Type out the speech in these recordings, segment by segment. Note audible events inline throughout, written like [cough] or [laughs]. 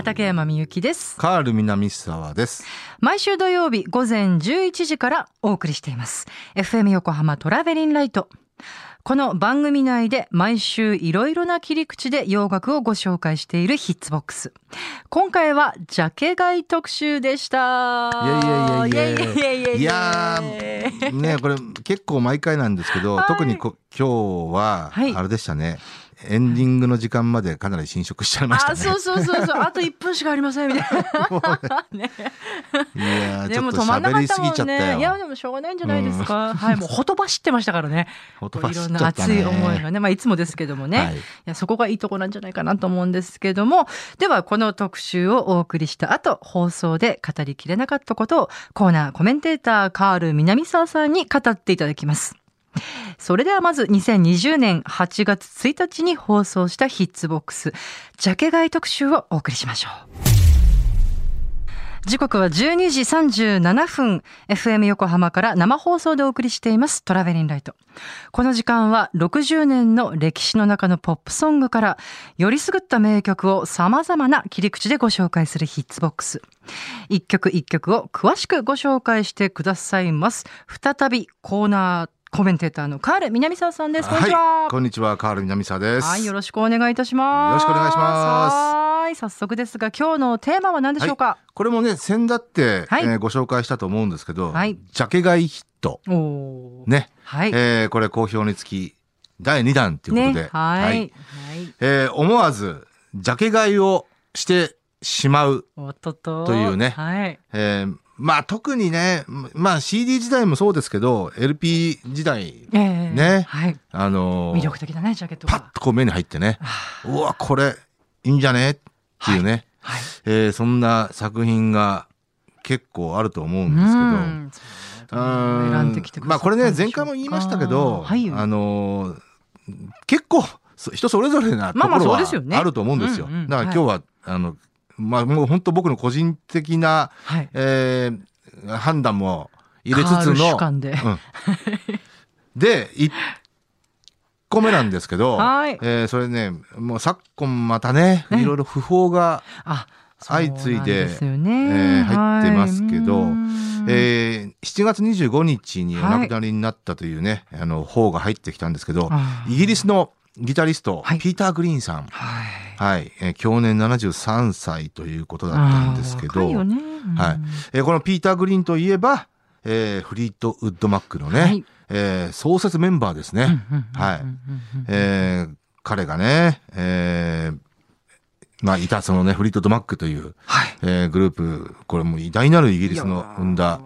畠山みゆきです。カール南沢です。毎週土曜日午前11時からお送りしています。FM 横浜トラベリンライト。この番組内で毎週いろいろな切り口で洋楽をご紹介しているヒッツボックス。今回はジャケ買い特集でした。いやいやいやいやいやいやねこれ結構毎回なんですけど、特にこ今日はあれでしたね。はいエンディングの時間までかなり侵食しちゃいましたあ、ね。そうそうそうそう。[laughs] あと1分しかありませんみたいな。ね [laughs] いやでもょっと止まんなかっ喋りすたもんね。ぎちゃったよ。いやでもしょうがないんじゃないですか。はい、もうほとばしってましたからね。ほとばしっいろんなちゃったね熱い思いがね、まあいつもですけどもね。はいいやそこがいいとこなんじゃないかなと思うんですけども。ではこの特集をお送りした後、放送で語りきれなかったことをコーナーコメンテーターカール南沢さんに語っていただきます。それではまず2020年8月1日に放送したヒッツボックス、ジャケ買い特集をお送りしましょう。時刻は12時37分 FM 横浜から生放送でお送りしていますトラベリンライト。この時間は60年の歴史の中のポップソングからよりすぐった名曲を様々な切り口でご紹介するヒッツボックス。一曲一曲を詳しくご紹介してくださいます。再びコーナーコメンテーターのカール南沢さんですこんにちは、はい、こんにちはカール南沢です。はい、よろしくお願いいたします。よろしくお願いしますはい、早速ですが、今日のテーマは何でしょうか？これもね先だって、はいえーご紹介したと思うんですけど、はいジャケ買いヒットおおー。ね、はい。えーこれ好評につき第2弾ということで、ね、はい。はい。えー思わずジャケ買いをしてしまう、おっとっと。というねはい。えーまあ特にね、まあ CD 時代もそうですけど、LP 時代、ええ。ねはい。あのー魅力的だね、ジャケットが。パッとこう目に入ってね、あうわ、これいいんじゃね？っていうね、ーはい。えーそんな作品が結構あると思うんですけど、うん。まあこれね前回も言いましたけど、はい。あのー結構そ人それぞれなところはあると思うんですよ。だから今日は、あのまあもう本当僕の個人的な、はい。えー判断も入れつつの観で。うん、で1個目なんですけど、はい。えーそれねもう昨今またねね。いろいろ不法が、あ、相次いでそうなんですよえねー入ってますけどはい。うんえー7月25日におはい亡くなりになったというね、あの法が入ってきたんですけど、イギリスのギタリスト、はい。ピーター・グリーンさん、はい。はい。えー去年73歳ということだったんですけど、あー若いよね。はい。えーこのピーター・グリーンといえば、えーフリートウッドマックのね、はい。えー創設メンバーですね。はい。えー彼がね、えーまあ、いたそのね、フリートウッドマックという、はい。えーグループ、これも偉大なるイギリスの生んだ、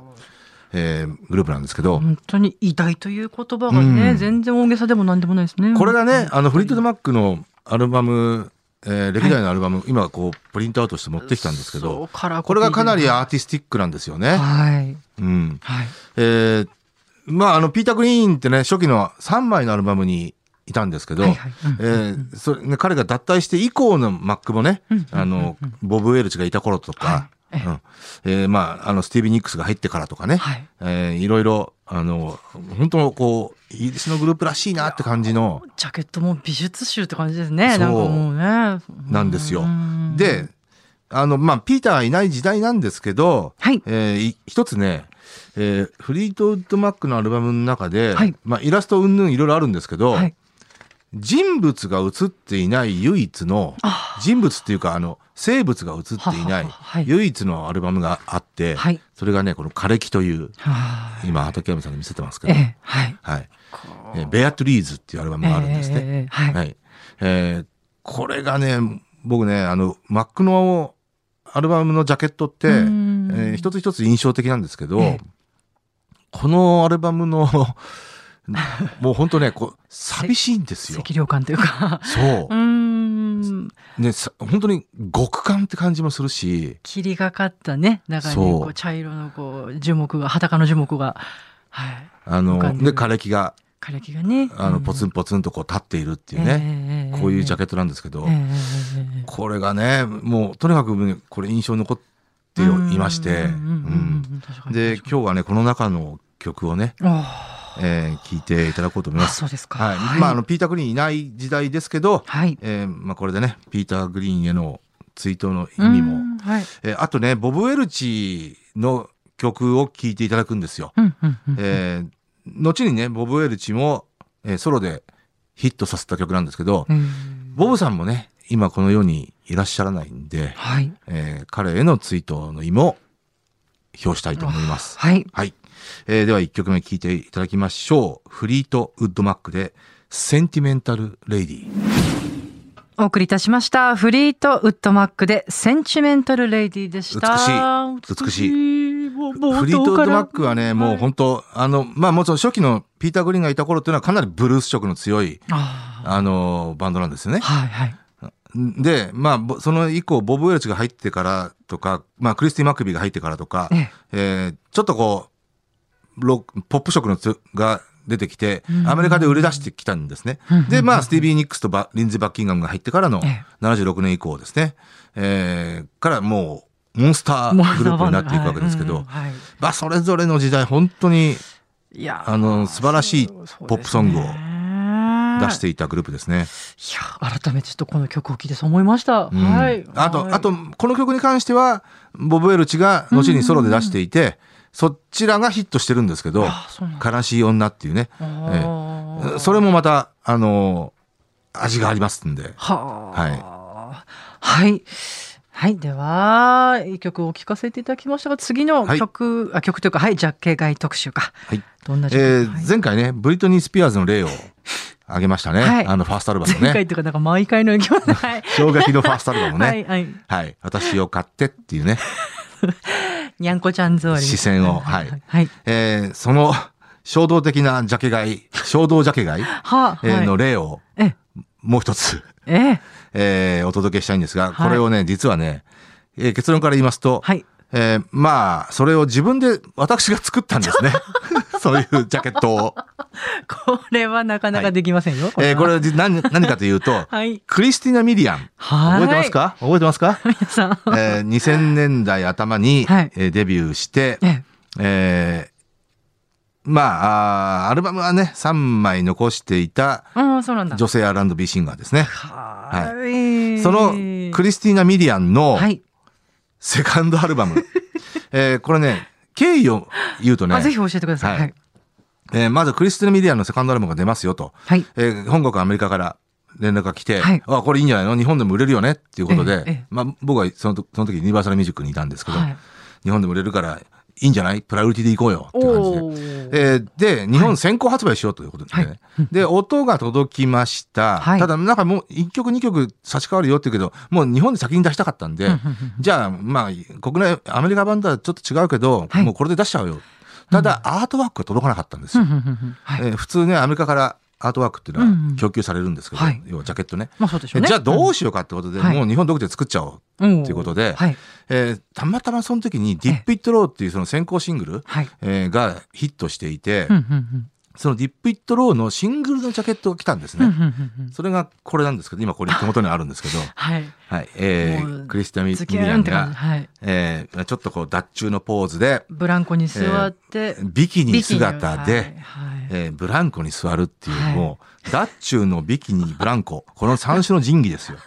えーグループなんですけど、本当に偉大という言葉がね、うん。全然大げさでもなんでもないですね。これがね、あの、フリートドマックのアルバム、えー歴代のアルバム、今こう、プリントアウトして持ってきたんですけそどこれがかなりアーティスティックなんですよね。はい。うん。はい。えーまあ、あの、ピーター・グリーンってね、初期の3枚のアルバムにいたんですけど、彼が脱退して以降のマックもね、うんあの、ボブ・ウェルチがいた頃とか、うんえーまあ、あの、スティービー・ニックスが入ってからとかね、はい。えーいろいろ、あの、本当こう、イギリスのグループらしいなって感じの、ジャケットも美術集って感じですね。そうなんかもうね。なんですようんで、あの、まあ、ピーターがいない時代なんですけど、はい。えーい一つね、えーフリートウッドマックのアルバムの中で、はいまあ、イラスト云々いろいろあるんですけど、はい。人物が写っていない唯一のあ人物っていうかあの生物が写っていない唯一のアルバムがあって、はい。それがねこの「枯れ木」というは今畠山さんに見せてますけい。ど、ええ、はい。はいえーベアトリーズっていうアルバムがあるんですね。はい。はいえーこれがね僕ねあのマックのアルバムのジャケットって、え一つ一つ印象的なんですけど、ええこのアルバムのもう本当ねこう寂しいんですよ。赤涼感というか。そううーん。ね、さ本当に極感って感じもするし、霧がかったね。中にこう茶色のこう樹木が、裸の樹木が。はい。あの、で枯れ木が、枯れ木がね。あの、ポツンポポツンとこう立っているっていうね、こういうジャケットなんですけど、これがね、もう、とにかくね、これ印象に残っていまして、で、今日はね、この中の曲をね、えー聞いていただこうと思います。そうですか。はい。まあ、あの、ピーター・グリーンいない時代ですけど、はい。えーまあ、これでね、ピーター・グリーンへの追悼の意味も。うんはい。えーあとね、ボブ・ウェルチの曲を聴いていただくんですよ。うんうんうんえー後にね、ボブ・ウェルチも、えーソロでヒットさせた曲なんですけど、うんボブさんもね、今この世にいらっしゃらないんで、はい。えー彼への追悼の意も表したいと思います。はい。はい。えーでは一曲目聴いていただきましょう。フリートウッド・マックで、 Sentimental Lady。お送りいたしました。フリートウッド・マックで Sentimental Lady でした。美しいい。もう冒頭からフリートウッド・マックはね、もう本当あの、まあもちろん初期のピーター・グリーンがいた頃っていうのはかなりブルース色の強い、ああの、バンドなんですよねー。はいはい。で、まあ、ぼその以降、ボブ・ウェルチが入ってからとか、まあ、クリスティン・マクビーが入ってからとか、えええーちょっとこう、ポップ色のつが出てきてうん、アメリカで売り出してきたんですね。うん。で、まあ、スティービー・ニックスとリンジー・バッキンガムが入ってからのええ。76年以降ですね、えーからもう、モンスターグループになっていくわけですけど、はいはい。まあ、それぞれの時代、本当にいやあの素晴らしいポップソングを出していたグループですね。いや改めてちょっとこの曲を聴いてそう思いました、うん。はい。あと、はい。あと、この曲に関しては、ボブ・ウェルチが後にソロで出していて、そちらがヒットしてるんですけど、悲しい女っていうね、あー。それもまた、あの味がありますんで。はあ。はい。はい。はいでは一曲を聴かせていただきましたが次のはい。曲、あ曲というかはいジャケ買い特集か。はい。どんなえーケはい。前回ね、ブリトニー・スピアーズの例を挙げましたね。はい。あの、ファーストアルバム前回ね。というかなんか毎回のように。来ますはい。[laughs] 衝撃のファーストアルバムね。はいはい。はい。私を買ってっていうね。[laughs] にゃんこちゃん座り視線を。[laughs] はい。はい。えーその衝動的なジャケ買い、衝動ジャケ買い、はあえの例をえもう一つ、え。[laughs] えーお届けしたいんですが、はい。これをね、実はね、えー結論から言いますと、はい。えーまあ、それを自分で私が作ったんですね。[laughs] そういうジャケットを。[laughs] これはなかなかできませんよ、えーこはれじ何何かというと、[laughs] はい。クリスティナ・ミディアン。はい。覚えてますか？覚えてますか、[laughs] 皆さん。えー2000年代頭に、はい。えーデビューして、ええ。ーまああーアルバムはね、3枚残していたえああそうなんだ。女性 R&B シンガーですね。はい。そのクリスティーナ・ミディアンのはい。セカンドアルバム。えーこれね、経緯を言うとね。あ、ぜひ教えてください。はい。はい。えーまずクリスティーナ・ミディアンのセカンドアルバムが出ますよと。はい。えー本国アメリカから連絡が来て、はい。あ、これいいんじゃないの？日本でも売れるよね？っていうことで、ええええ。まあ僕はそのとその時ユニバーサルミュージックにいたんですけど、はい。日本でも売れるからいいんじゃない？プライオリティで行こうよ。って感じで。えーで、日本先行発売しようということでね。はい。で、音が届きました。はい。ただ、なんかもう1曲2曲差し替わるよって言うけど、もう日本で先に出したかったんで、じゃあ、まあ、国内、アメリカ版とはちょっと違うけど、はい。もうこれで出しちゃうよ。ただ、アートワークが届かなかったんですよ。えー普通ね、アメリカからアートワークっていうのうんうん。は供給されるんですけど、はい。要はジャケットね。まあそうでしょうね。じゃあどうしようかってことで、はい。もう日本独自で作っちゃおう。うんということではい。えーたまたまその時に、 Dip It Low っていうその先行シングル、はい。えーがヒットしていて、うんうんうん。その Dip It Low のシングルのジャケットが来たんですね。うんうんうんうん。それがこれなんですけど、今これ手元にあるんですけど、[laughs] はい。はい、えー、クリスティアン・ミミディアンが、はい。えー、ちょっとこう、脱注のポーズで、ブランコに座ってビキニ姿で、はいはいえーブランコに座るっていう、はい。もう、脱注のビキニ、ブランコ、この三種の神器ですよ。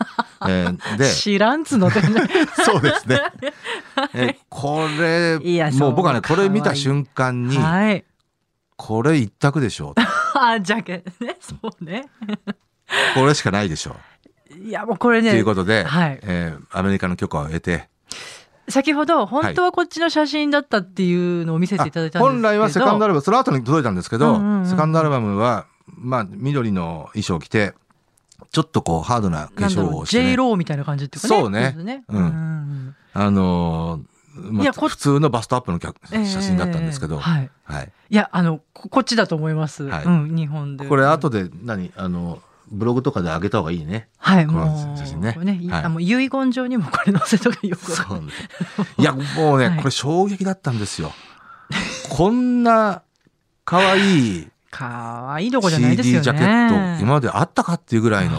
えーで、知らんつのってね。[laughs] そうですね。[laughs] えーこれもう僕はね、これ見た瞬間に、はい。これ一択でしょう。[laughs] あジャケね。そうね。これしかないでしょう。いやもうこれといねうことで、はい。えーアメリカの許可を得て、先ほど本当はこっちの写真だったっていうのを見せていただいたんですけど。本来はセカンドアルバム、その後に届いたんですけど、うんうんうん。セカンドアルバムは、まあ、緑の衣装を着て、ちょっとこう、ハードな化粧をして、J ね、ローみたいな感じっていうかね。そうね。ね。うん。んあのーまあ、いやこ普通のバストアップの写真だったんですけど、はい。はい。いやあのここっちだと思います、はい。うん日本でこれ後で何、あの、ブログとかで上げた方がいいね。はいこのもう写真ねこれね、いはいあもう遺言状にもこれ載せとけよくそうね。いや、[laughs] もうね、はいこれ衝撃だったんですよ。こんな可愛いかわいいとこじゃないですよ CD ねジャケット、今まであったかっていうぐらいの。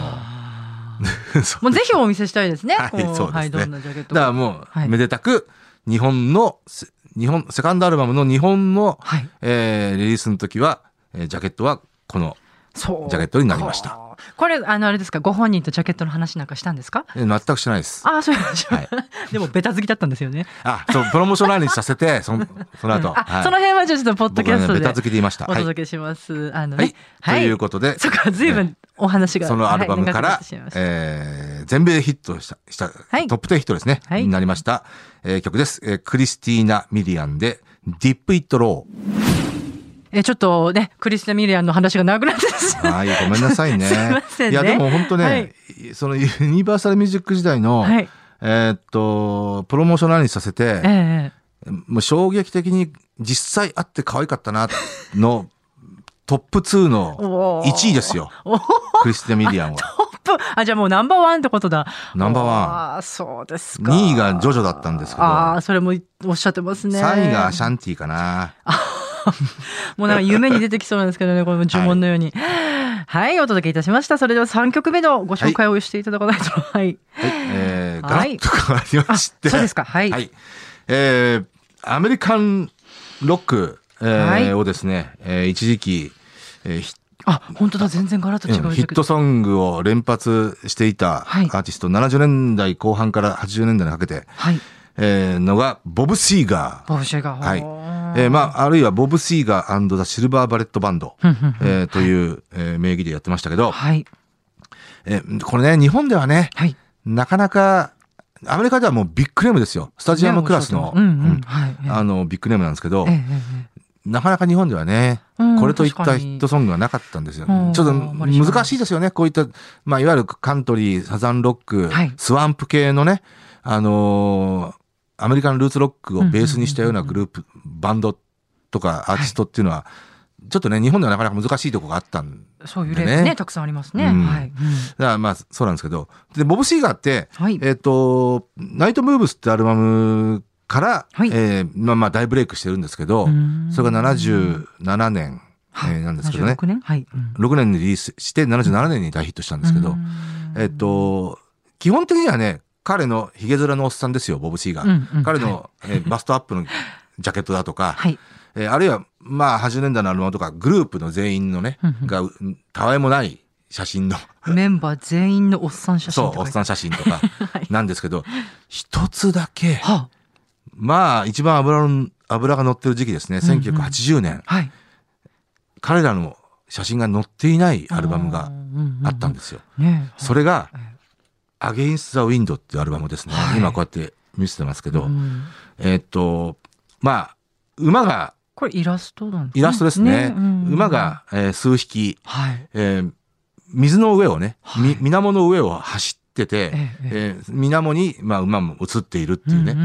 [laughs] もうぜひお見せしたいですね。はいそうですねはい、どんなジャケットだからもう、はいめでたく、日本の、せ日本、セカンドアルバムの日本の、はい。えーリリースの時は、えージャケットはこの。ジャケットになりました。これ、あの、あれですか、ご本人とジャケットの話なんかしたんですか？え全くしてないです。ああ、そういう話。はい [laughs] でも、ベタ好きだったんですよね。あ、そう、プロモーションラインにさせて、その、その後。あ、はいその辺はちょっとポッドキャストでねベタ好きで言いました。はい。お届けします。あのはいね。。ということで、そっか、ずいぶんお話が。そのアルバムからえー全米ヒットした、した、はいトップ10ヒットですね。はいになりました、えー曲です。えークリスティーナ・ミリアンで、ディップ・イット・ロえ、ちょっとね、クリスティナ・ミリアンの話がなくなって。はい、ごめんなさいね。すいませんねいや、でも本当ね、はいそのユニバーサルミュージック時代の、はい。えーっと、プロモーションラインにさせて、ええもう衝撃的に実際会って可愛かったな、の、[laughs] トップ2のおー1位ですよ。クリスティナ・ミリアンは。[laughs] あ、じゃあもうナンバーワンってことだ。ナンバーワンああ、そうですか。2位がジョジョだったんですけど、ああ、それもおっしゃってますね。3位がシャンティかな。[laughs] [laughs] もうなんか夢に出てきそうなんですけどね、この呪文のように。はい、お届けいたしました。それでは3曲目のご紹介をしていただかないと。はい。はい、えー、ガラはいッと変わりまして。そうですか。はい。はい。えー、アメリカンロック、えーはいをですね、えー一時期、えーヒあ、本当だ、全然ガラッと違う。ヒットソングを連発していたアはいーティスト、70年代後半から80年代にかけて、はい。えーのが、ボブ・シーガー。ボブシェが。はいえーまあ、あるいはボブ・シーガーザ・シルバー・バレット・バンド、えーという、えー名義でやってましたけど、はい。えーこれね、日本ではね、はい。なかなか、アメリカではもうビッグネームですよ。スタジアムクラスの。あの、ビッグネームなんですけど、ええええなかなか日本ではね、うんこれといったヒットソングがなかったんですよ。うん。ちょっと難しいですよね。こういった、まあ、いわゆるカントリー、サザンロック、はい。スワンプ系のね、あのーアメリカンルーツロックをベースにしたようなグループ、バンドとかアーティストっていうのは、ちょっとね、日本ではなかなか難しいところがあったんそういうでね例ね、たくさんありますね。うんはい。うんだからまあ、そうなんですけど。で、ボブ・シーガーって、はい。えっ、と、ナイト・ムーブスってアルバムから、はいえーまあまあ大ブレイクしてるんですけど、うんそれが77年、はいえーなんですけどね。76年はい。うん6年にリリースして77年に大ヒットしたんですけど、うんえっ、と、基本的にはね、彼のヒゲ面のおっさんですよ、ボブ・シーガー。うんうん。彼の、えーバストアップのジャケットだとか、[laughs] はい。えーあるいは、まあ、80年代のアルバムとか、グループの全員のねうんうん、が、たわいもない写真の、メンバー全員のおっさん写真そう、おっさん写真とか。[laughs] はい、なんですけど、一つだけ、はまあ、一番油の、油が乗ってる時期ですね、うんうん。1980年、あはい。彼らの写真が載っていないアルバムがあったんでですよ。す。ねそれがええ、Against the Wind っていうアルバムですね。はい今こうやって見せてますけど、うんえーっと、まあ、馬が、これイラストなんですイラストですね。うん馬が、えー数匹、はい。えー水の上をね、はいみ水面の上を走ってて、えええー水面に、まあ、馬も映っているっていうね。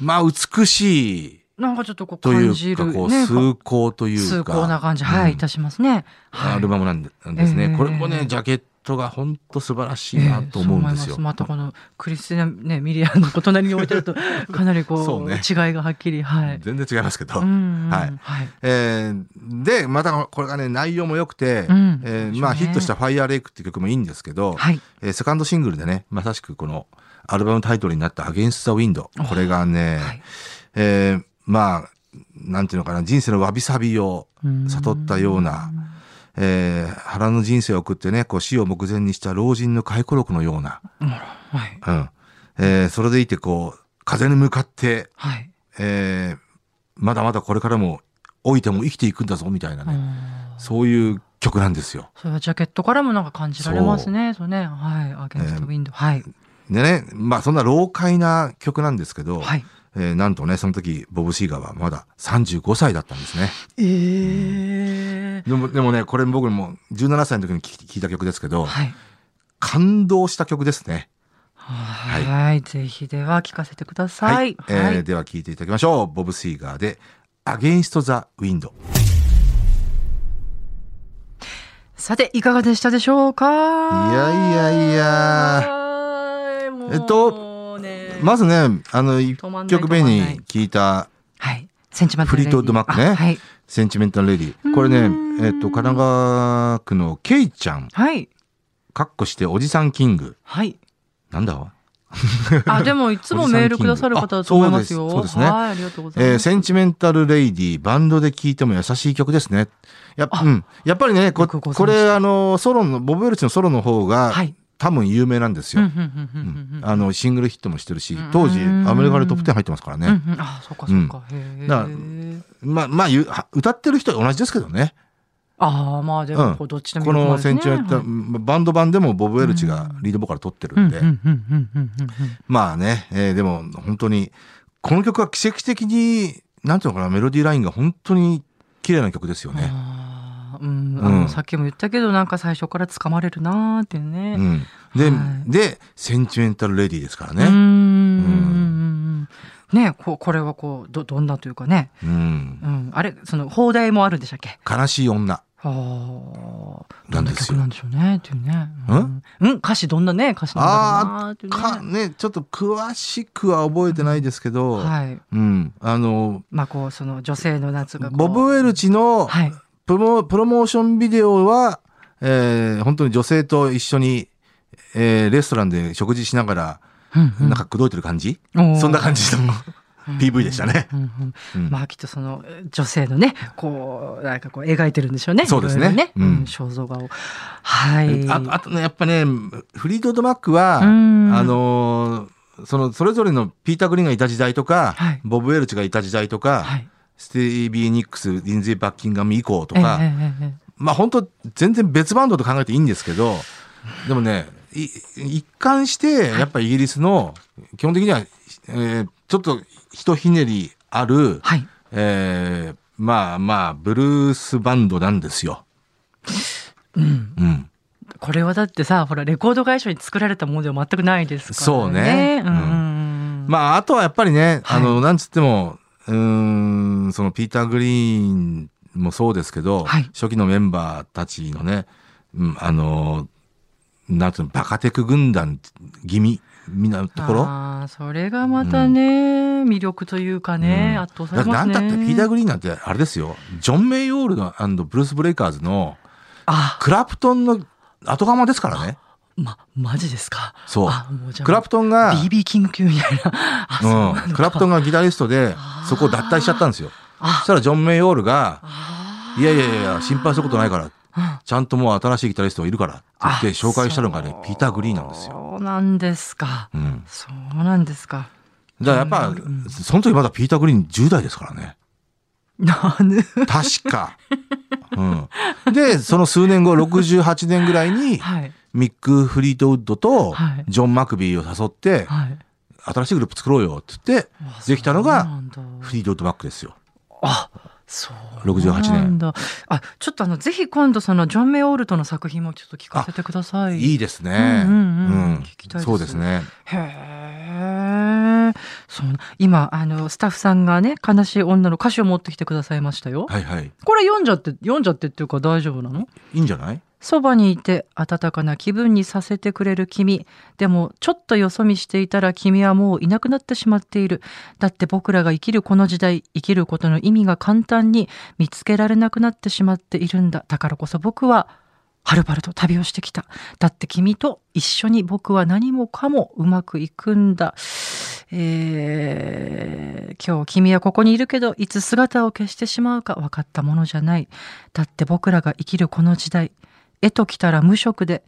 まあ、美しいうんなんかちょっとこうと感じるいうか、こう、ね崇高というか。崇高な感じ、はい、うんいたしますね。はいアルバムなんですね。ええこれもね、ジャケットが本当素晴らしいなと思うんですよ。ええそう思いまたこのクリスティナ、ね、ミリアンのお隣に置いてると [laughs] かなりこうね違いがはっきりはい。全然違いますけど。うんうんはいはい。えーで、またこれがね、内容も良くて、うんえーまあヒットしたファイヤーレイクっていう曲もいいんですけど、はい。えーセカンドシングルでね、まさしくこのアルバムタイトルになった Against the Wind。これがね、はいえーまあ、なんていうのかな、人生のわびさびを悟ったような、えー腹の人生を送ってね、こう死を目前にした老人の回顧録のような、うんはい。うん。えーそれでいてこう、風に向かって、はい。えーまだまだこれからも老いても生きていくんだぞみたいなね、うんそういう曲なんですよ。それはジャケットからもなんか感じられますね。そうね。はい。アゲンストウィンド。はい。でね、まあそんな老快な曲なんですけど、はい。えーなんとね、その時、ボブ・シーガーはまだ35歳だったんですね。ええ。でもでもね、これ僕も17歳の時に聞聞いた曲ですけど、はい。感動した曲ですね。はい。ぜひでは聞かせてください。えーはい。では聴いていただきましょう。ボブ・シーガーで、Against the Wind。さて、いかがでしたでしょうか？いやいやいやえっとまずね、あの、1止まんない曲目に聞いたはい。センチメンタルレディフリートウッドマックねあはい。センチメンタルレディ。これねえっと、神奈川区のケイちゃん、はい。かっこしておじさんキング。はい。なんだ？わあ、でも [laughs] いつもメールくださる方だと思いますよ。あそうですねはい、ありがとうございます。えーセンチメンタル・レイディバンドで聴いても優しい曲ですね。や,、うん、やっぱりねここれあのソロのボブ・ウェルチのソロの方が、はい。多分有名なんですよ。うんうんうんうんうんあのシングルヒットもしてるし当時アメリカでトップ10入ってますからね。うんうん。あ、そっかそっか。へだからーまあまあ歌ってる人は同じですけどね。ああ、まあでも、こうどっちのこのセンチメンタル、はいバンド版でもボブ・ウェルチがリードボーカル取ってるんで、うんうんうんうんうんうんまあね、えーでも本当にこの曲は奇跡的になんていうのかなメロディーラインが本当に綺麗な曲ですよね。うん、あうんの、さっきも言ったけど、なんか最初から掴まれるなーっていうね。うん、で、はいでセンチメンタル・レディですからうーね。ん。ねこうこれはこう、ど、どんなというかね。うんう、ん。あれ、その、放題もあるんでしたっけ？悲しい女。ああ。どなんんですよなんでしょうね、っていうね。うん。うん、歌詞どんなね、歌詞なんだろうなーっていうかね。ねちょっと詳しくは覚えてないですけど、はい。うん、あのまあ、こう、その、女性の夏が。ボブ・ウェルチのはい。プロモプロモーションビデオは、えー本当に女性と一緒に、えーレストランで食事しながら、うんうん。なんか口説いてる感じ、そんな感じの PV でしたね。まあきっとその女性のねこうなんかこう描いてるんでしょうね。そうですね。ね、うん。うん肖像画を。はい。ああとねやっぱねフリードード・マックは、うん。あのーそのそれぞれのピーター・グリーンがいた時代とか、はい。ボブ・ウェルチがいた時代とか、はい。スティービー・ニックスリンゼー・バッキンガム以降とか、まあ本当全然別バンドと考えていいんですけどでもねい一貫してやっぱイギリスの基本的には、えーちょっとひとひねりある、はい。えーまあまあブルースバンドなんですよ。うん。うん、これはだってさほらレコード会社に作られたものでは全くないですからね。そうねうんうん。まああとはやっぱりね、はいあのなんつってもうーんそのピーター・グリーンもそうですけど、はい。初期のメンバーたちのね、うん、あのなんつうのバカテク軍団気味みなところ？ああそれがまたね、魅力というかね、うん。圧倒されますね。だってピーター・グリーンなんてあれですよ。ジョン・メイ・オールのブルース・ブレイカーズのあ。クラプトンの後釜ですからねまマジですか？そううじゃあクラプトンが、BB キング級みたいな。うん、クラプトンがギタリストでそこを脱退しちゃったんですよそあしたらジョン・メイ・オールがあ「いやいやいや心配することないからうんちゃんともう新しいギタリストがいるから」って言ってあ紹介したのがねピーター・グリーンなんですよ。そうなんですか。うん、そうなんですか。だからやっぱ、うんその時まだピーター・グリーン10代ですからね。確か。うん、でその数年後 [laughs] 68年ぐらいにはい。ミック・フリートウッドとはいジョン・マクビーを誘って、はい。新しいグループ作ろうよって言って、あできたのがフリートウッドバックですよ。あ、そう。68年。あ、ちょっとあの、ぜひ今度そのジョン・メイ・オールトの作品もちょっと聞かせてください。いいですね。うんうんうん聞きたいですそうですね。へえ。今、あの、スタッフさんがね、悲しい女の歌詞を持ってきてくださいましたよ。はいはい。これ読んじゃって、読んじゃってっていうか大丈夫なの？いいんじゃない？そばにいて温かな気分にさせてくれる君。でも、ちょっとよそ見していたら君はもういなくなってしまっている。だって僕らが生きるこの時代、生きることの意味が簡単に見つけられなくなってしまっているんだ。だからこそ僕は、はるばると旅をしてきた。だって君と一緒に僕は何もかもうまくいくんだ。えー今日君はここにいるけど、いつ姿を消してしまうか分かったものじゃない。だって僕らが生きるこの時代、絵ときたら無色で、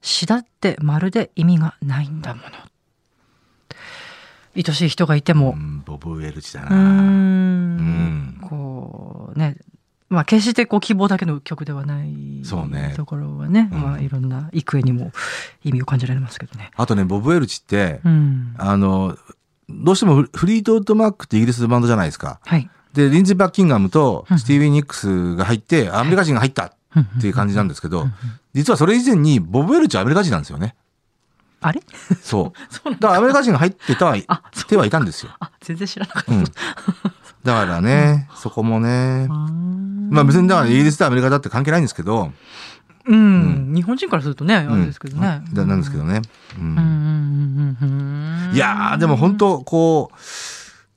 詩だってまるで意味がないんだもの。愛しい人がいてもう、ん、ボブ・ウェルチだな。ん、こうね、まあ決してこう希望だけの曲ではないそうねところはね、うんまあいろんな幾重にも意味を感じられますけどね。あとね、ボブ・ウェルチって、うん。あの、どうしてもフフリートウッド・マックってイギリスのバンドじゃないですか。はい。で、リンズ・バッキンガムとうんスティービー・ニックスが入って、アメリカ人が入ったっていう感じなんですけどうんうん、実はそれ以前にボブ・ウェルチはアメリカ人なんですよね。あれ？そう。[laughs] だからアメリカ人が入ってた [laughs] は、手はいたんですよ。あ、全然知らなかった。うん。だからね、そこもね、まあ別にだからイギリスとアメリカだって関係ないんですけど、うん、日本人からするとね、あうんれですけどね。だなんですけどね。ううんん。うんうんうんうんいやー、でも本当こう、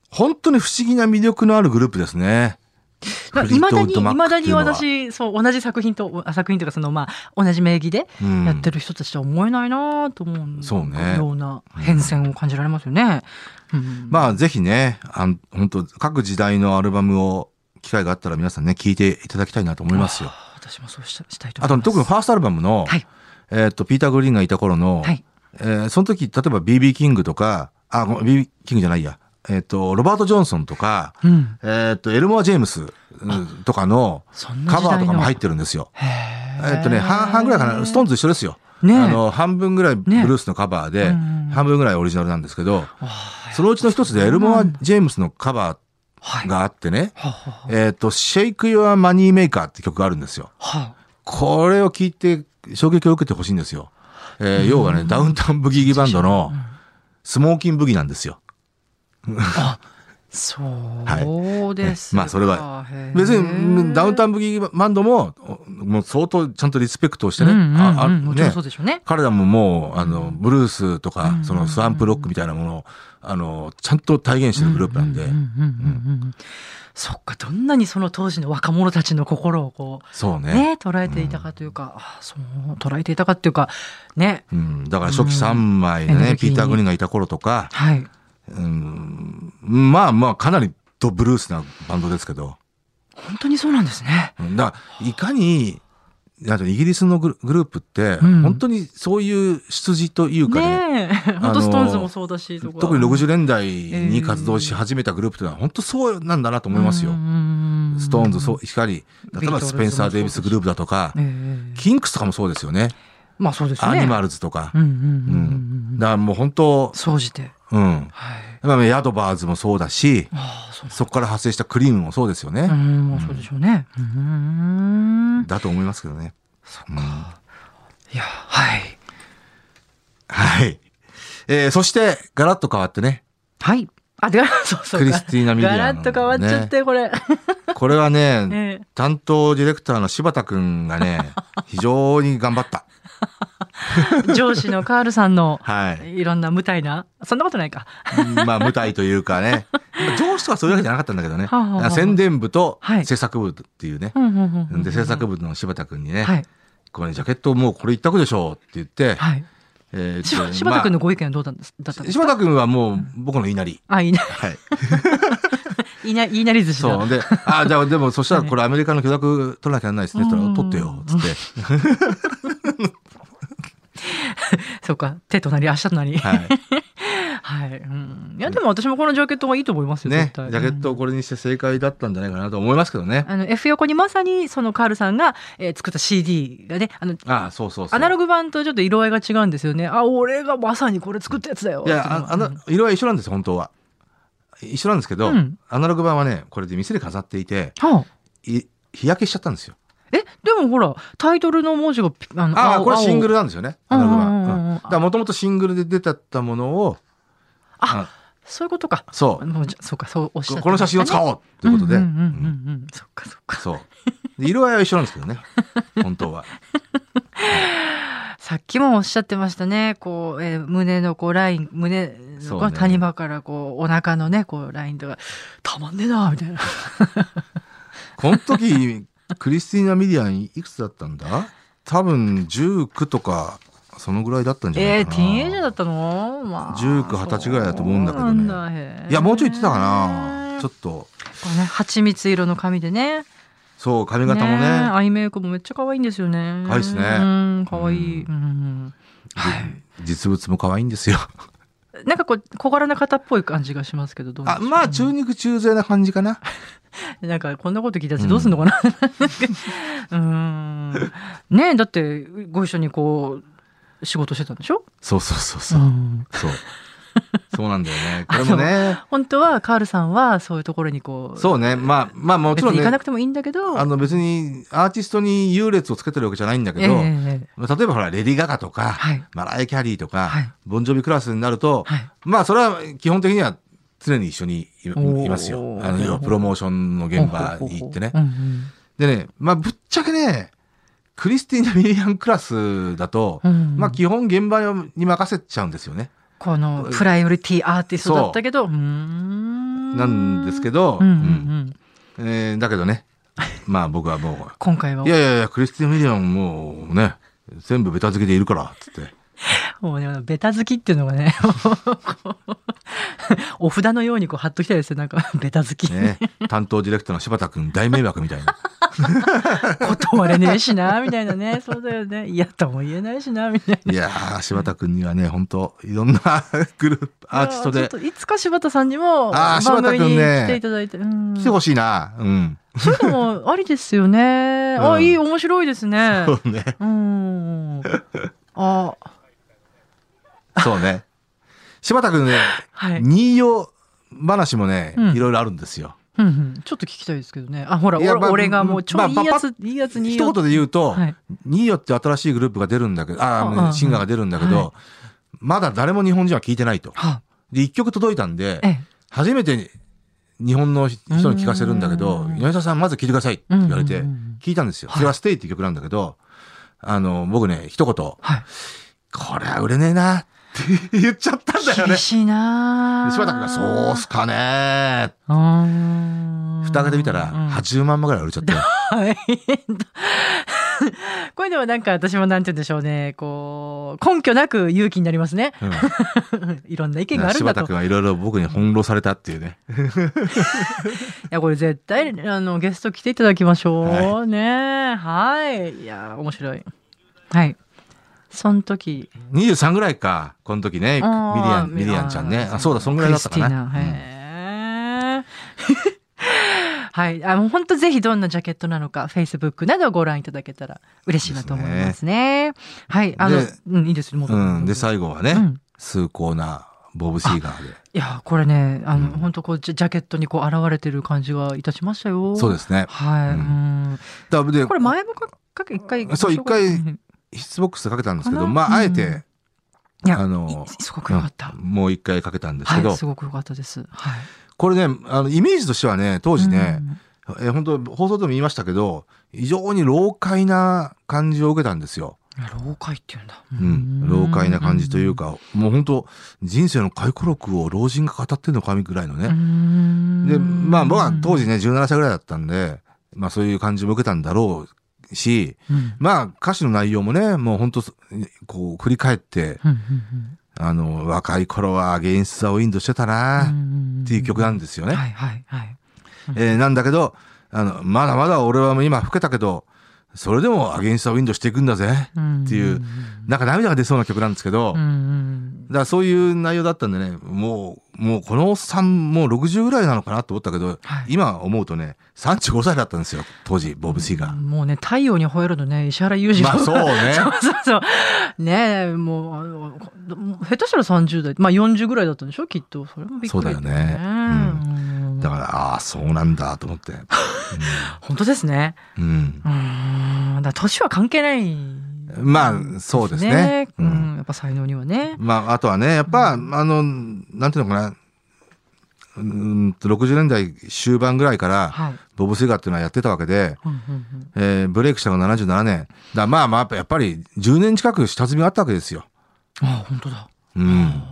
本当に不思議な魅力のあるグループですね。いまだに、いまだに私、そう、同じ作品と、あ作品というか、その、まあ、同じ名義でうんやってる人たちとは思えないなと思う、そうねような変遷を感じられますよね。うんまあぜひね、あん本当各時代のアルバムを機会があったら皆さんね、聴いていただきたいなと思いますよ。私もそうしたしたいとあと。特にファーストアルバムの、はい。えっと、ピーター・グリーンがいた頃の、はい。えーその時、例えば BB キングとか、あ、BB キングじゃないや。えっ、と、ロバート・ジョンソンとか、うん。えっ、と、エルモア・ジェームスうんとかのカバーとかも入ってるんですよ。へえっ、とね、半々ぐらいかな、ストーンズ一緒ですよ。ねえあの、半分ぐらいブねルースのカバーで、うん半分ぐらいオリジナルなんですけど、そのうちの一つでエルモア・ジェームスのカバはい。ーがあってね、はははえっ、と、Shake Your Money Maker って曲があるんですよ。はこれを聞いて衝撃を受けてほしいんですよ。えー要はね、ダウンタウンブギーギバンドのスモーキンブギなんですよ。あ、そうですか。まあそれは。別にダウンタウンブギーバンドももう相当ちゃんとリスペクトをしてね、うんうんうん。ああね。そうでしょうね。彼らももうあのブルースとかうんそのスワンプロックみたいなものをあのちゃんと体現してるグループなんで、うんうんうんうんうん。そっか、どんなにその当時の若者たちの心をこそうう、ね。ね、捉えていたかというか、あそう、捉えていたかっていうか、ね、うん、だから初期3枚でね、うんピーター・グリーンがいた頃とか、はい。うん、まあまあかなりドブルースなバンドですけど、本当にそうなんですね。うん。だからいかにイギリスのグループって、うん。本当にそういう出自というかねねえ、本当ストーンズもそうだし、特に60年代に活動し始めたグループというのは本当そうなんだなと思いますよ。ストーンズ、そう、光、例えばスペンサー・デイビスグループだとかえ、え。キンクスとかもそうですよね。まあそうですね。アニマルズとかう。んうんうんだからもう本当、総じて。うん。はい。まあヤードバーズもそうだし、ああ、そうそこから発生したクリームもそうですよね。うん、まあそうでしょうね。うん。だと思いますけどね。うんいや、はい。はい。えーそして、ガラッと変わってね、はい。あ、で、[laughs] そうそう。クリスティーナミディアンガラッと変わっちゃって、これ。[laughs] これはね、[laughs] ええ担当ディレクターの柴田くんがね、非常に頑張った。[laughs] 上司のカールさんの、はい。いろんな無体な、そんなことないか。まあ、舞台というかね、[laughs] 上司とはそういうわけじゃなかったんだけどね、はあはあはあ宣伝部とはい制作部っていうね、うんうんうんうんで、制作部の柴田くんにね、はい。これねジャケットもうこれ一択でしょうって言って、はい。えー柴柴田君のまご意見はどうだったんですか？柴田くんはもう僕の言いなり。あ、いいな、はい。い [laughs] いな、いいなり寿司だ。そう。で、あ、じゃあでもそしたらこれアメリカの許諾取らなきゃならないですね。取ってよ。つって。[laughs] そうか。手となり、足となり。はい。[laughs] はい。うん。いや、でも私もこのジャケットはいいと思いますよ、ね。ジャケットをこれにして正解だったんじゃないかなと思いますけどね。あの、F 横にまさに、そのカールさんが、えー作った CD がね、あの、ああ、そうそうそう。アナログ版とちょっと色合いが違うんですよね。あ、俺がまさにこれ作ったやつだよ。いや、ってうのがああの、色は一緒なんですよ、本当は。一緒なんですけど、うんアナログ版はね、これで店で飾っていて、はあい日焼けしちゃったんですよ。え、でもほら、タイトルの文字が、あの、あこれシングル青なんですよね、アナログ版。だからもともとシングルで出てたものを、あそういうことか。そうもうじゃそうか、そうおっしゃってここの写真を使うおうということで、んうんうんうんうんうん。そっかそっか。そう。で色合いは一緒なんですけどね、[laughs] 本当は。さっきもおっしゃってましたね。こう、えー胸のこうライン、胸の谷間からこう、お腹のね、こうラインとか、たまんねえな、みたいな。[laughs] この時、クリスティーナ・ミディアンいくつだったんだ？多分19とか、そのぐらいだったんじゃなえー、いかな。ティーンエイジャーだったの？まあ。19 20歳ぐらいだと思うんだけどねいや、もうちょい言ってたかな。ちょっと、こうね、蜂蜜色の髪でね。そう、髪型もね。アイメイクもめっちゃ可愛いんですよね。可愛いっすねうん、可愛い。ううん。はい。実物も可愛いんですよ。なんかこう、小柄な方っぽい感じがしますけど、どうあ、まあ、中肉中背な感じかな。[laughs] なんかこんなこと聞いたらどうすんのかな？[laughs] うーん。ねえだってご一緒にこう仕事してたんでしょ？そうそうそうそう。んそう。[laughs] そうなんだよね。これもね。本当はカールさんはそういうところにこう。そうね。まあ、まあもちろんね行かな。くてもいいんだけど。あの別にアーティストに優劣をつけてるわけじゃないんだけど、ええええ例えばほら、レディー・ガガとか、はいマライア・キャリーとか、はいボンジョビクラスになると、はいまあそれは基本的には常に一緒にいますよ。あのプロモーションの現場に行ってね。でね、まあぶっちゃけね、クリスティーナ・ミリアンクラスだと、うんうん。まあ基本現場に任せちゃうんですよね。このプライオリティアーティストだったけど、なんですけど、えーだけどね、まあ僕はも [laughs] 今回は。う、いやいやいや、クリスティン・ミリアンもうね、全部ベタ付けでいるから、つって。[laughs] もうね、ベタ好きっていうのがね、[laughs] お札のようにこう貼っときたいですよ。なんか、ベタ好き。ね、担当ディレクターの柴田君大迷惑みたいな。[laughs] 断れねえしな、みたいなね。そうだよね。嫌とも言えないしな、みたいな。いやー、柴田君にはね、本当いろんなグループ、アーティストでいやちょっといつか柴田さんにも番組に柴田君ね来ていただいて。うん来てほしいな。うん。そういうのもありですよね。あ、うんいい、面白いですね。そうね。うん。あ、[laughs] そうね。柴田君ね、はい。話もね、うんいろいろあるんですよ。うんうんちょっと聞きたいですけどね。あ、ほら、まあ俺俺がもうちょまあいいやつ、いいやつに一言で言うと、はい。ニーヨって新しいグループが出るんだけど、あああシンガーが出るんだけど、はいまだ誰も日本人は聞いてないと。は、で、一曲届いたんでえ、え。初めて日本の人に聞かせるんだけどうん、米田さんまず聞いてくださいって言われて聞いたんですよ。はいそれはステイっていう曲なんだけど、あの、僕ね、一言、こはい。れは売れねえなって [laughs] 言っちゃったんだよね厳。しいなで柴田君が、そうっすかねうーん。蓋開けてみたら、うん80万枚ぐらい売れちゃって。[laughs] はい。これでもなんか私もなんて言うんでしょうね。こう、根拠なく勇気になりますね。うん [laughs] いろんな意見があるんだと。い柴田君はいろいろ僕に翻弄されたっていうね。や、これ絶対、あの、ゲスト来ていただきましょう。はねはい。いや、面白い。はい。その時。23ぐらいか、この時ね、ミリアン、ミリアンちゃんね。あそうだ、そんぐらいだったかな。[laughs] はい。あ、もう本当ぜひどんなジャケットなのか、Facebook などご覧いただけたら嬉しいなと思いますね。はい。あので、うん、いいですよ。もううん。で、最後はね、うん崇高なボブ・シーガーで。いや、これね、あの、うん本当こうジャジャケットにこう現れてる感じがいたしましたよ。。そうですすね。はい。ううん。だでこれ前もかかけ一回。そう一回うんヒッツボックスでかけたんですけど、まあ、あえうて、いや、あのいすごく良かった。うんもう一回かけたんですけど、はい、すごく良かったです。はい。これね、あの、イメージとしてはね、当時ね、え本当放送でも言いましたけど、非常に老快な感じを受けたんですよ。うん。老快って言うんだ。うん、老快な感じというか、もう本当人生の回顧録を老人が語ってるのかみぐらいのうね。ん。で、まあ僕は当時ね、17歳ぐらいだったんで、まあそういう感じも受けたんだろうし、うん、まあ歌詞の内容もね、もう本当こう振り返って、うんうんあの、若い頃はアゲインスト・ザ・ウィンドしてたなうんっていう曲なんですよね。はいはいはい。えーなんだけど、あの、まだまだ俺は今老けたけど、それでもアゲインスト・ザ・ウィンドしていくんだぜ。っていう、なんか涙が出そうな曲なんですけど、だからそういう内容だったんでね、もう、もうこのおっさんもう60ぐらいなのかなと思ったけど、はい。今思うとね、35歳だったんですよ、当時、ボブ・シーが。もうね、太陽に吠えるのね、石原裕次郎。まあそうね。[laughs] そうそうそう。ねえ、もう下手したら30代、まあ40ぐらいだったんでしょきっと。それもびっくりそうだよね。うんだから、ああ、そうなんだと思って。[laughs] 本当ですね。うん。うん。だ年は関係ない、まあ、そうですね。ううんん。やっぱ才能にはね。まあ、あとはね、やっぱ、あの、なんていうのかな、うーんと60年代終盤ぐらいから、はい。ボブ・シーガーっていうのはやってたわけで、うんうんうんえーブレイクしたのが77年。だまあまあ、やっぱり10年近く下積みがあったわけですよ。あ、本当だ。うん。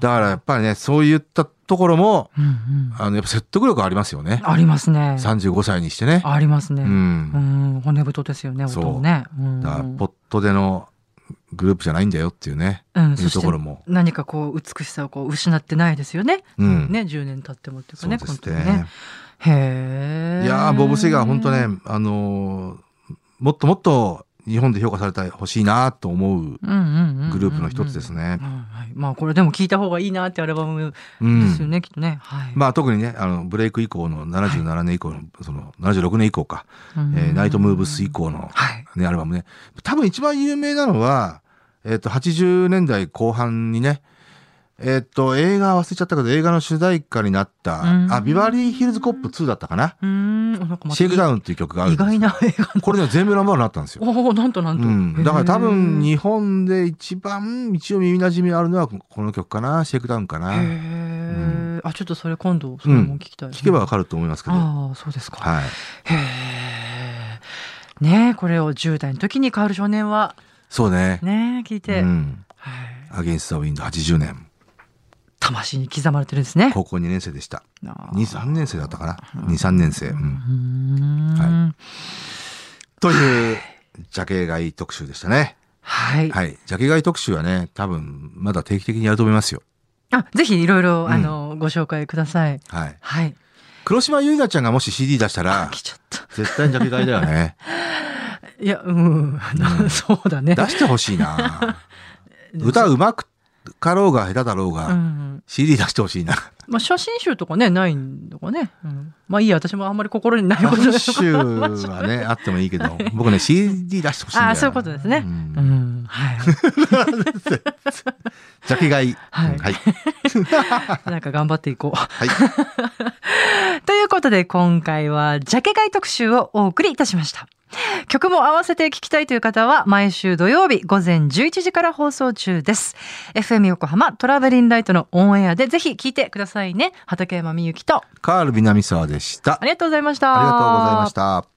だからやっぱりね、そういったところも、うんうん。あの、やっぱ説得力ありますよね。ありますね。35歳にしてね。ありますね。う。うんん。骨太ですよね、そう音もね。うんだから、ポットでのグループじゃないんだよっていうね。うん、いうところも。何かこう美しさをこう失ってないですよね。うんね、10年経ってもっていうかそうね、です。へえ。いやー、ボブ・シーガー本当ね、あのーもっともっと日本で評価されてほしいなと思ううんうんうんうんうんグループの一つですねまあこれでも聞いた方がいいなってアルバムうん。ですよね、きっとね。はい。まあ特にね、あの、ブレイク以降の77年以降の、その、76年以降か、うんえーナイトムーブス以降のはい。ね、アルバムね。多分一番有名なのは、えっ、と、80年代後半にね、えっ、と、映画忘れちゃったけど、映画の主題歌になった、うんあ、ビバリーヒルズコップ2だったかな？うーん、なんかシェイクダウンっていう曲があるん意外な映画これね、全部ナンバーになったんですよ。おおなんとなんと。うん。だから多分へ日本で一番一応耳馴染みあるのはこの曲かな、シェイクダウンかえ。な。へえ。あ、ちょっとそれ今度、それも聞きたい。聞けばわかると思いますけど。ああ、そうですか。はい。へえ。ねえ、これを10代の時に変わる少年は、そうね。ねえ、聞いて。うん。はい。アゲンストウィンド80年。魂に刻まれてるんですね。高校2年生でした。あ2、3年生だったかな。2、3年生。うん。はという、ジャケ買い特集でしたね。はい。はい。ジャケ買い特集はね、多分、まだ定期的にやると思いますよ。あ、ぜひいろいろ、うんあの、ご紹介ください。はい。はい。黒島結菜ちゃんがもし CD 出したら、来ちゃった。絶対にジャケ買いだよね。[laughs] いや、うん。そうだね。出してほしいな。[laughs] 歌うまくかろうが下手だろううが、ん。CD 出してほしいな。まあ、写真集とかね、ないのかね。うん、まあいいや、私もあんまり心にないこと写真集はね、[laughs] あってもいいけど、僕ね、CD 出してほしいんだよ。ああ、そういうことですね。ううんん。はい。ジャケ買い。はいうんはい。[laughs] なんか頑張っていこう。はい。[laughs] ということで今回はジャケ買い特集をお送りいたしました。曲も合わせて聴きたいという方は毎週土曜日午前11時から放送中です。FM 横浜トラベリンライトのオンエアでぜひ聴いてくださいね。畠山みゆきとカール南沢でした。ありがとうございました。ありがとうございました。